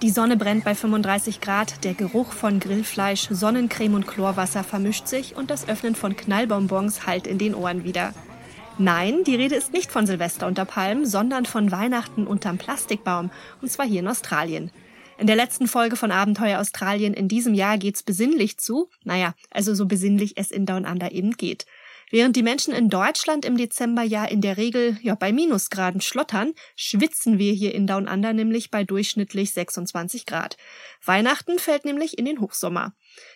Die Sonne brennt bei 35 Grad, der Geruch von Grillfleisch, Sonnencreme und Chlorwasser vermischt sich und das Öffnen von Knallbonbons hallt in den Ohren wieder. Nein, die Rede ist nicht von Silvester unter Palmen, sondern von Weihnachten unterm Plastikbaum, und zwar hier in Australien. In der letzten Folge von Abenteuer Australien in diesem Jahr geht's besinnlich zu. Naja, also so besinnlich es in Down Under eben geht. Während die Menschen in Deutschland im Dezember ja in der Regel ja bei Minusgraden schlottern, schwitzen wir hier in Down Under nämlich bei durchschnittlich 26 Grad. Weihnachten fällt nämlich in den Hochsommer.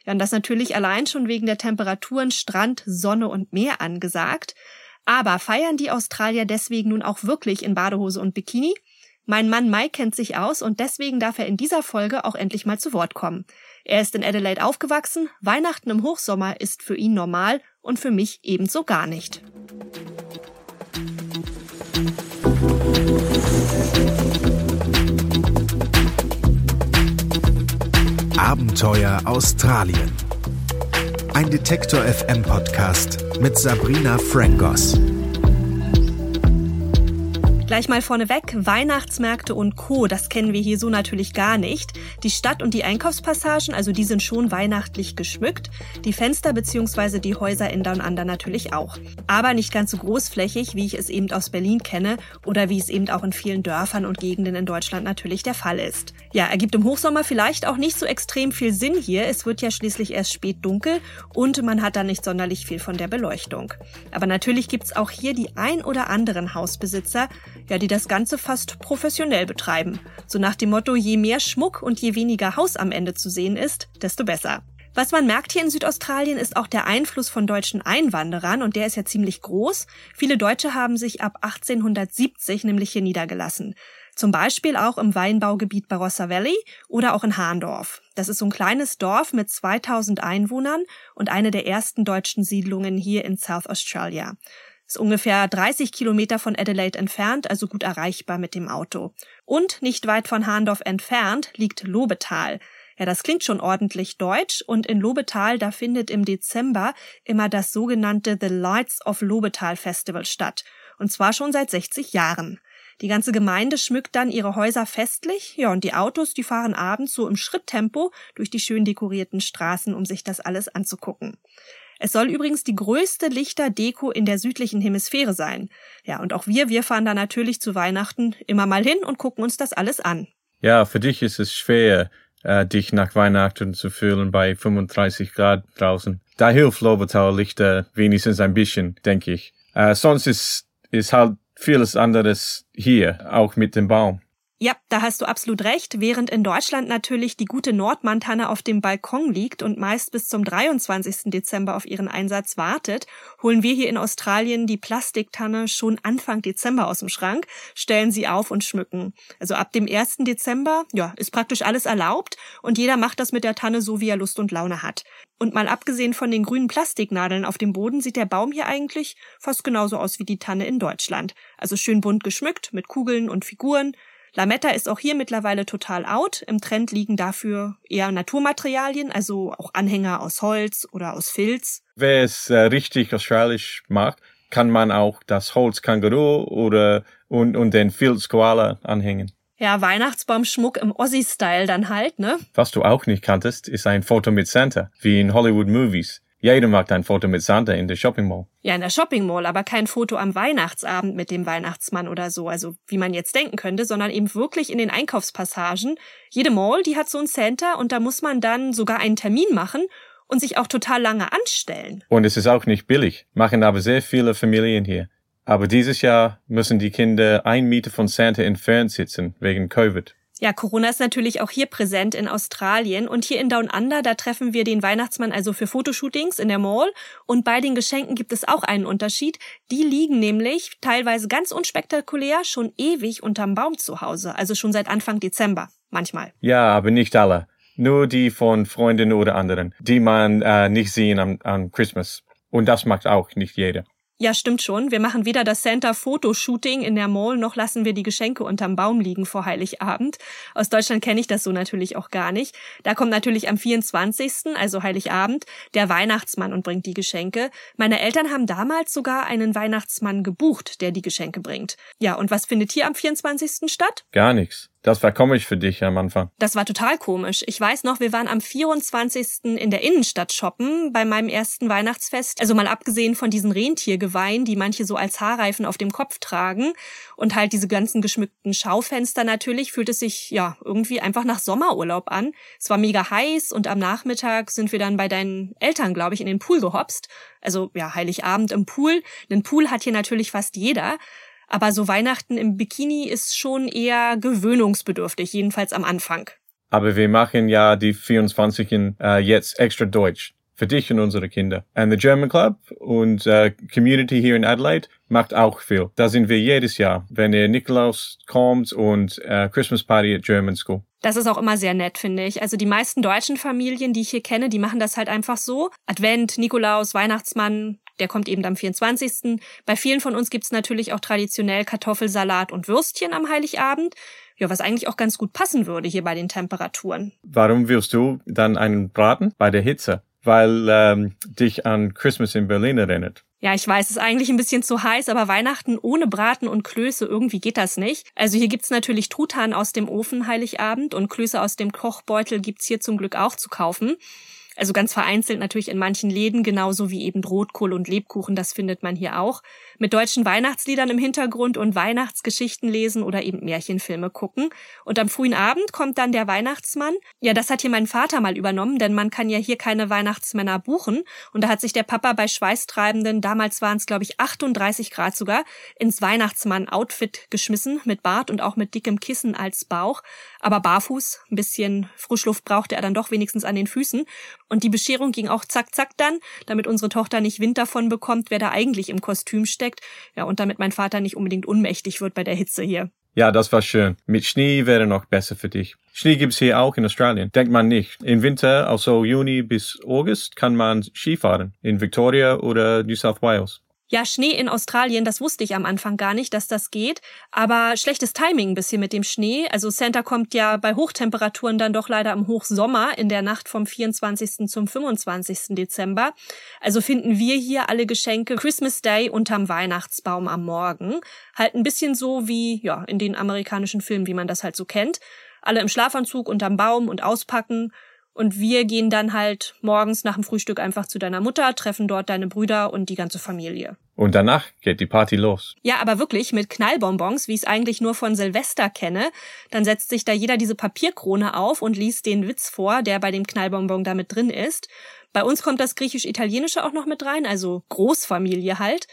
Ja, und das natürlich allein schon wegen der Temperaturen Strand, Sonne und Meer angesagt. Aber feiern die Australier deswegen nun auch wirklich in Badehose und Bikini? Mein Mann Mike kennt sich aus und deswegen darf er in dieser Folge auch endlich mal zu Wort kommen. Er ist in Adelaide aufgewachsen, Weihnachten im Hochsommer ist für ihn normal und für mich ebenso gar nicht. Abenteuer Australien. Ein Detektor FM Podcast mit Sabrina Frangos. Gleich mal vorneweg, Weihnachtsmärkte und Co., das kennen wir hier so natürlich gar nicht. Die Stadt und die Einkaufspassagen, also die sind schon weihnachtlich geschmückt. Die Fenster bzw. die Häuser in Down Under natürlich auch. Aber nicht ganz so großflächig, wie ich es eben aus Berlin kenne oder wie es eben auch in vielen Dörfern und Gegenden in Deutschland natürlich der Fall ist. Ja, ergibt im Hochsommer vielleicht auch nicht so extrem viel Sinn hier. Es wird ja schließlich erst spät dunkel und man hat da nicht sonderlich viel von der Beleuchtung. Aber natürlich gibt's auch hier die ein oder anderen Hausbesitzer, ja, die das Ganze fast professionell betreiben. So nach dem Motto, je mehr Schmuck und je weniger Haus am Ende zu sehen ist, desto besser. Was man merkt hier in Südaustralien ist auch der Einfluss von deutschen Einwanderern und der ist ja ziemlich groß. Viele Deutsche haben sich ab 1870 nämlich hier niedergelassen. Zum Beispiel auch im Weinbaugebiet Barossa Valley oder auch in Hahndorf. Das ist so ein kleines Dorf mit 2000 Einwohnern und eine der ersten deutschen Siedlungen hier in South Australia. Ist ungefähr 30 Kilometer von Adelaide entfernt, also gut erreichbar mit dem Auto. Und nicht weit von Hahndorf entfernt liegt Lobetal. Ja, das klingt schon ordentlich deutsch und in Lobetal, da findet im Dezember immer das sogenannte The Lights of Lobetal Festival statt. Und zwar schon seit 60 Jahren. Die ganze Gemeinde schmückt dann ihre Häuser festlich, ja, und die Autos, die fahren abends so im Schritttempo durch die schön dekorierten Straßen, um sich das alles anzugucken. Es soll übrigens die größte Lichterdeko in der südlichen Hemisphäre sein. Ja, und auch wir, wir fahren da natürlich zu Weihnachten immer mal hin und gucken uns das alles an. Ja, für dich ist es schwer, äh, dich nach Weihnachten zu fühlen bei 35 Grad draußen. Da hilft Lobertal Lichter wenigstens ein bisschen, denke ich. Äh, sonst ist, ist halt vieles anderes hier, auch mit dem Baum. Ja, da hast du absolut recht. Während in Deutschland natürlich die gute Nordmantanne auf dem Balkon liegt und meist bis zum 23. Dezember auf ihren Einsatz wartet, holen wir hier in Australien die Plastiktanne schon Anfang Dezember aus dem Schrank, stellen sie auf und schmücken. Also ab dem 1. Dezember, ja, ist praktisch alles erlaubt und jeder macht das mit der Tanne so, wie er Lust und Laune hat. Und mal abgesehen von den grünen Plastiknadeln auf dem Boden sieht der Baum hier eigentlich fast genauso aus wie die Tanne in Deutschland. Also schön bunt geschmückt mit Kugeln und Figuren. Lametta ist auch hier mittlerweile total out. Im Trend liegen dafür eher Naturmaterialien, also auch Anhänger aus Holz oder aus Filz. Wer es äh, richtig australisch mag, kann man auch das Holz Känguru oder und, und den Filz Koala anhängen. Ja, Weihnachtsbaumschmuck im Aussie-Style dann halt, ne? Was du auch nicht kanntest, ist ein Foto mit Santa, wie in Hollywood Movies. Jeder macht ein Foto mit Santa in der Shopping Mall. Ja, in der Shopping Mall, aber kein Foto am Weihnachtsabend mit dem Weihnachtsmann oder so, also wie man jetzt denken könnte, sondern eben wirklich in den Einkaufspassagen. Jede Mall, die hat so ein Center und da muss man dann sogar einen Termin machen und sich auch total lange anstellen. Und es ist auch nicht billig, machen aber sehr viele Familien hier. Aber dieses Jahr müssen die Kinder ein Meter von Santa entfernt sitzen, wegen Covid. Ja, Corona ist natürlich auch hier präsent in Australien und hier in Down Under, da treffen wir den Weihnachtsmann also für Fotoshootings in der Mall und bei den Geschenken gibt es auch einen Unterschied. Die liegen nämlich teilweise ganz unspektakulär schon ewig unterm Baum zu Hause, also schon seit Anfang Dezember, manchmal. Ja, aber nicht alle. Nur die von Freunden oder anderen, die man äh, nicht sehen am, am Christmas. Und das macht auch nicht jeder. Ja, stimmt schon. Wir machen weder das Santa-Fotoshooting in der Mall, noch lassen wir die Geschenke unterm Baum liegen vor Heiligabend. Aus Deutschland kenne ich das so natürlich auch gar nicht. Da kommt natürlich am 24., also Heiligabend, der Weihnachtsmann und bringt die Geschenke. Meine Eltern haben damals sogar einen Weihnachtsmann gebucht, der die Geschenke bringt. Ja, und was findet hier am 24. statt? Gar nichts. Das war komisch für dich am Anfang. Das war total komisch. Ich weiß noch, wir waren am 24. in der Innenstadt shoppen bei meinem ersten Weihnachtsfest. Also mal abgesehen von diesen Rentiergeweihen, die manche so als Haarreifen auf dem Kopf tragen und halt diese ganzen geschmückten Schaufenster natürlich, fühlt es sich ja irgendwie einfach nach Sommerurlaub an. Es war mega heiß und am Nachmittag sind wir dann bei deinen Eltern, glaube ich, in den Pool gehopst. Also ja, Heiligabend im Pool. Einen Pool hat hier natürlich fast jeder. Aber so Weihnachten im Bikini ist schon eher gewöhnungsbedürftig, jedenfalls am Anfang. Aber wir machen ja die 24 äh, jetzt extra deutsch. Für dich und unsere Kinder. And the German Club und äh, Community hier in Adelaide macht auch viel. Da sind wir jedes Jahr, wenn der Nikolaus kommt und äh, Christmas Party at German School. Das ist auch immer sehr nett, finde ich. Also die meisten deutschen Familien, die ich hier kenne, die machen das halt einfach so. Advent, Nikolaus, Weihnachtsmann, der kommt eben am 24. Bei vielen von uns gibt's natürlich auch traditionell Kartoffelsalat und Würstchen am Heiligabend. Ja, was eigentlich auch ganz gut passen würde hier bei den Temperaturen. Warum willst du dann einen Braten bei der Hitze? Weil ähm, dich an Christmas in Berlin erinnert. Ja, ich weiß, es ist eigentlich ein bisschen zu heiß, aber Weihnachten ohne Braten und Klöße, irgendwie geht das nicht. Also hier gibt's natürlich Truthahn aus dem Ofen Heiligabend und Klöße aus dem Kochbeutel gibt's hier zum Glück auch zu kaufen. Also ganz vereinzelt natürlich in manchen Läden, genauso wie eben Rotkohl und Lebkuchen, das findet man hier auch mit deutschen Weihnachtsliedern im Hintergrund und Weihnachtsgeschichten lesen oder eben Märchenfilme gucken. Und am frühen Abend kommt dann der Weihnachtsmann. Ja, das hat hier mein Vater mal übernommen, denn man kann ja hier keine Weihnachtsmänner buchen. Und da hat sich der Papa bei Schweißtreibenden, damals waren es glaube ich 38 Grad sogar, ins Weihnachtsmann-Outfit geschmissen, mit Bart und auch mit dickem Kissen als Bauch. Aber barfuß, ein bisschen Frischluft brauchte er dann doch wenigstens an den Füßen. Und die Bescherung ging auch zack, zack dann, damit unsere Tochter nicht Wind davon bekommt, wer da eigentlich im Kostüm steckt. Ja, und damit mein Vater nicht unbedingt unmächtig wird bei der Hitze hier. Ja, das war schön. Mit Schnee wäre noch besser für dich. Schnee gibt's hier auch in Australien. Denkt man nicht. Im Winter, also Juni bis August, kann man Skifahren. In Victoria oder New South Wales. Ja, Schnee in Australien, das wusste ich am Anfang gar nicht, dass das geht. Aber schlechtes Timing ein bisschen mit dem Schnee. Also Santa kommt ja bei Hochtemperaturen dann doch leider im Hochsommer in der Nacht vom 24. zum 25. Dezember. Also finden wir hier alle Geschenke Christmas Day unterm Weihnachtsbaum am Morgen. Halt ein bisschen so wie, ja, in den amerikanischen Filmen, wie man das halt so kennt. Alle im Schlafanzug unterm Baum und auspacken. Und wir gehen dann halt morgens nach dem Frühstück einfach zu deiner Mutter, treffen dort deine Brüder und die ganze Familie. Und danach geht die Party los. Ja, aber wirklich mit Knallbonbons, wie ich es eigentlich nur von Silvester kenne. Dann setzt sich da jeder diese Papierkrone auf und liest den Witz vor, der bei dem Knallbonbon damit drin ist. Bei uns kommt das griechisch-italienische auch noch mit rein, also Großfamilie halt.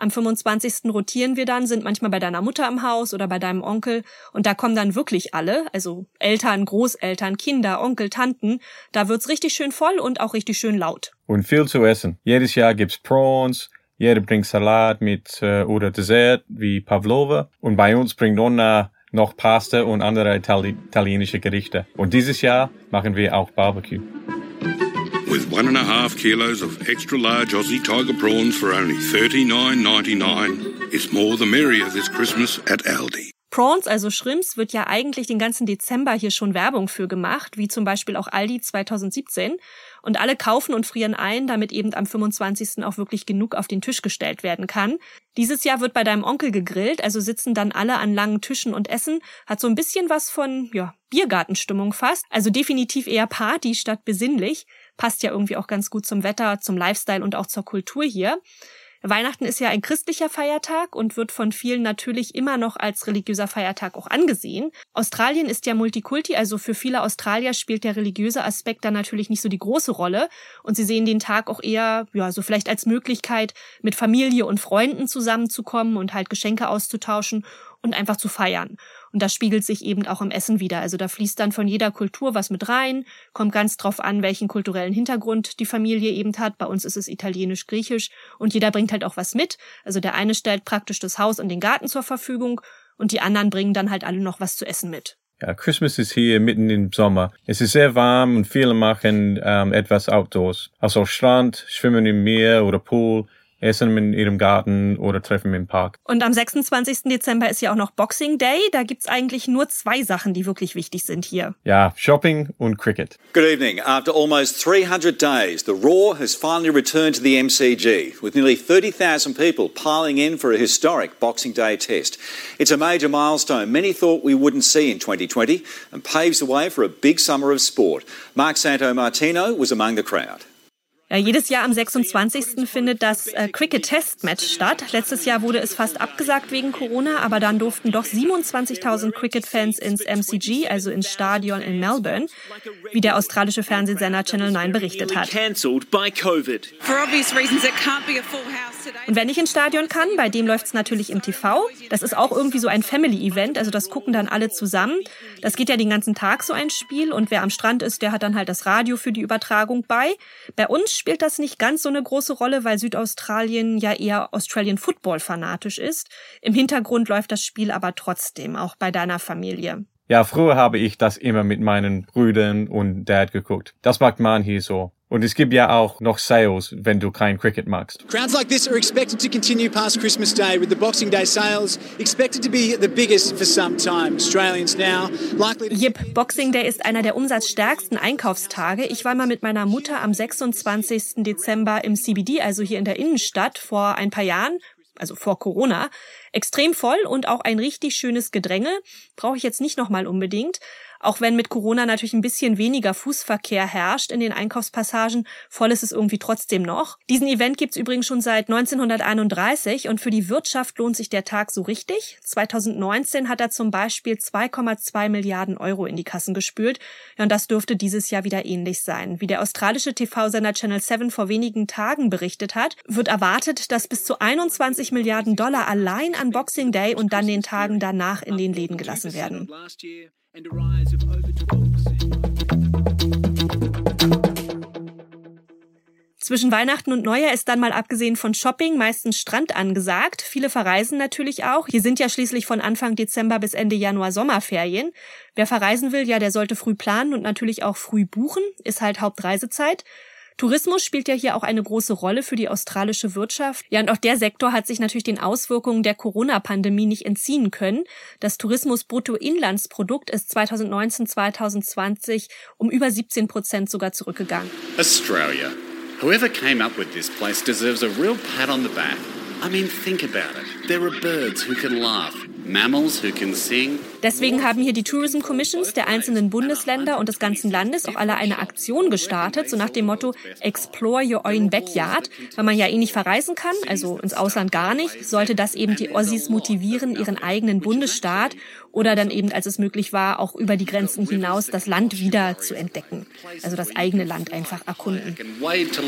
Am 25. rotieren wir dann, sind manchmal bei deiner Mutter im Haus oder bei deinem Onkel und da kommen dann wirklich alle, also Eltern, Großeltern, Kinder, Onkel, Tanten. Da wird's richtig schön voll und auch richtig schön laut. Und viel zu essen. Jedes Jahr gibt's Prawns, jeder bringt Salat mit äh, oder Dessert wie Pavlova und bei uns bringt Nonna noch Pasta und andere Itali italienische Gerichte. Und dieses Jahr machen wir auch Barbecue. With one and a half kilos of extra large Aussie tiger prawns for only $39.99. It's more the merrier this Christmas at Aldi. Prawns, also Shrimps, wird ja eigentlich den ganzen Dezember hier schon Werbung für gemacht, wie zum Beispiel auch Aldi 2017. Und alle kaufen und frieren ein, damit eben am 25. auch wirklich genug auf den Tisch gestellt werden kann. Dieses Jahr wird bei deinem Onkel gegrillt, also sitzen dann alle an langen Tischen und essen. Hat so ein bisschen was von, ja, Biergartenstimmung fast. Also definitiv eher Party statt besinnlich. Passt ja irgendwie auch ganz gut zum Wetter, zum Lifestyle und auch zur Kultur hier. Weihnachten ist ja ein christlicher Feiertag und wird von vielen natürlich immer noch als religiöser Feiertag auch angesehen. Australien ist ja Multikulti, also für viele Australier spielt der religiöse Aspekt da natürlich nicht so die große Rolle und sie sehen den Tag auch eher, ja, so vielleicht als Möglichkeit, mit Familie und Freunden zusammenzukommen und halt Geschenke auszutauschen und einfach zu feiern. Und das spiegelt sich eben auch im Essen wieder. Also da fließt dann von jeder Kultur was mit rein, kommt ganz drauf an, welchen kulturellen Hintergrund die Familie eben hat. Bei uns ist es italienisch, griechisch und jeder bringt halt auch was mit. Also der eine stellt praktisch das Haus und den Garten zur Verfügung und die anderen bringen dann halt alle noch was zu essen mit. Ja, Christmas ist hier mitten im Sommer. Es ist sehr warm und viele machen ähm, etwas outdoors. Also Strand, Schwimmen im Meer oder Pool essen in ihrem Garten oder treffen im Park. Und am 26. Dezember ist ja auch noch Boxing Day. Da gibt's eigentlich nur zwei Sachen, die wirklich wichtig sind hier. Ja, Shopping und Cricket. Good evening. After almost 300 days, the Raw has finally returned to the MCG, with nearly 30,000 people piling in for a historic Boxing Day test. It's a major milestone many thought we wouldn't see in 2020 and paves the way for a big summer of sport. Mark Santo Martino was among the crowd. Ja, jedes Jahr am 26. findet das äh, Cricket-Test-Match statt. Letztes Jahr wurde es fast abgesagt wegen Corona, aber dann durften doch 27.000 Cricket-Fans ins MCG, also ins Stadion in Melbourne, wie der australische Fernsehsender Channel 9 berichtet hat. Und wer nicht ins Stadion kann, bei dem läuft es natürlich im TV. Das ist auch irgendwie so ein Family-Event, also das gucken dann alle zusammen. Das geht ja den ganzen Tag so ein Spiel und wer am Strand ist, der hat dann halt das Radio für die Übertragung bei. Bei uns spielt das nicht ganz so eine große Rolle, weil Südaustralien ja eher Australian Football fanatisch ist. Im Hintergrund läuft das Spiel aber trotzdem, auch bei deiner Familie. Ja, früher habe ich das immer mit meinen Brüdern und Dad geguckt. Das macht man hier so. Und es gibt ja auch noch Sales, wenn du kein Cricket magst. Crowds like this are expected to continue past Christmas Day with the Boxing Day sales expected to be the biggest for some time. Australians now likely to Jip, Boxing Day ist einer der umsatzstärksten Einkaufstage. Ich war mal mit meiner Mutter am 26. Dezember im CBD, also hier in der Innenstadt, vor ein paar Jahren also vor Corona, extrem voll und auch ein richtig schönes Gedränge. Brauche ich jetzt nicht nochmal unbedingt. Auch wenn mit Corona natürlich ein bisschen weniger Fußverkehr herrscht in den Einkaufspassagen, voll ist es irgendwie trotzdem noch. Diesen Event gibt's übrigens schon seit 1931 und für die Wirtschaft lohnt sich der Tag so richtig. 2019 hat er zum Beispiel 2,2 Milliarden Euro in die Kassen gespült. Ja, und das dürfte dieses Jahr wieder ähnlich sein. Wie der australische TV-Sender Channel 7 vor wenigen Tagen berichtet hat, wird erwartet, dass bis zu 21 Milliarden Dollar allein an Boxing Day und dann den Tagen danach in den Läden gelassen werden. And a rise of over 12%. Zwischen Weihnachten und Neujahr ist dann mal abgesehen von Shopping meistens Strand angesagt. Viele verreisen natürlich auch. Hier sind ja schließlich von Anfang Dezember bis Ende Januar Sommerferien. Wer verreisen will, ja, der sollte früh planen und natürlich auch früh buchen. Ist halt Hauptreisezeit. Tourismus spielt ja hier auch eine große Rolle für die australische Wirtschaft. Ja, und auch der Sektor hat sich natürlich den Auswirkungen der Corona-Pandemie nicht entziehen können. Das Tourismus-Bruttoinlandsprodukt ist 2019-2020 um über 17 Prozent sogar zurückgegangen. Australia. Whoever came up with this place deserves a real pat on the back. I mean, think about it. There are birds who can laugh, mammals who can sing. Deswegen haben hier die Tourism Commissions der einzelnen Bundesländer und des ganzen Landes auch alle eine Aktion gestartet, so nach dem Motto Explore your own backyard. Weil man ja eh nicht verreisen kann, also ins Ausland gar nicht, sollte das eben die Aussies motivieren, ihren eigenen Bundesstaat oder dann eben, als es möglich war, auch über die Grenzen hinaus das Land wieder zu entdecken. Also das eigene Land einfach erkunden. Wave to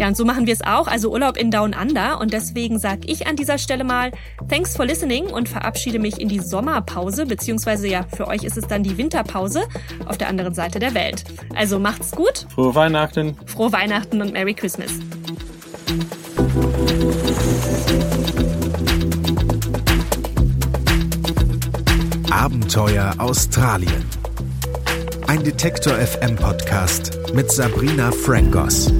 Ja, und so machen wir es auch, also Urlaub in Down Under. Und deswegen sage ich an dieser Stelle mal Thanks for listening und verabschiede mich in die Sommerpause, beziehungsweise ja, für euch ist es dann die Winterpause auf der anderen Seite der Welt. Also macht's gut, Frohe Weihnachten. frohe Weihnachten und Merry Christmas. Abenteuer Australien. Ein Detektor FM Podcast mit Sabrina Frangos.